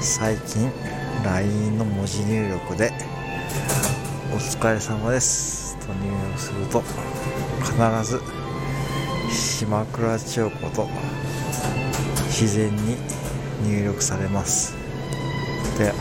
最近 LINE の文字入力で「お疲れ様です」と入力すると必ず島倉千代子と自然に入力されます。で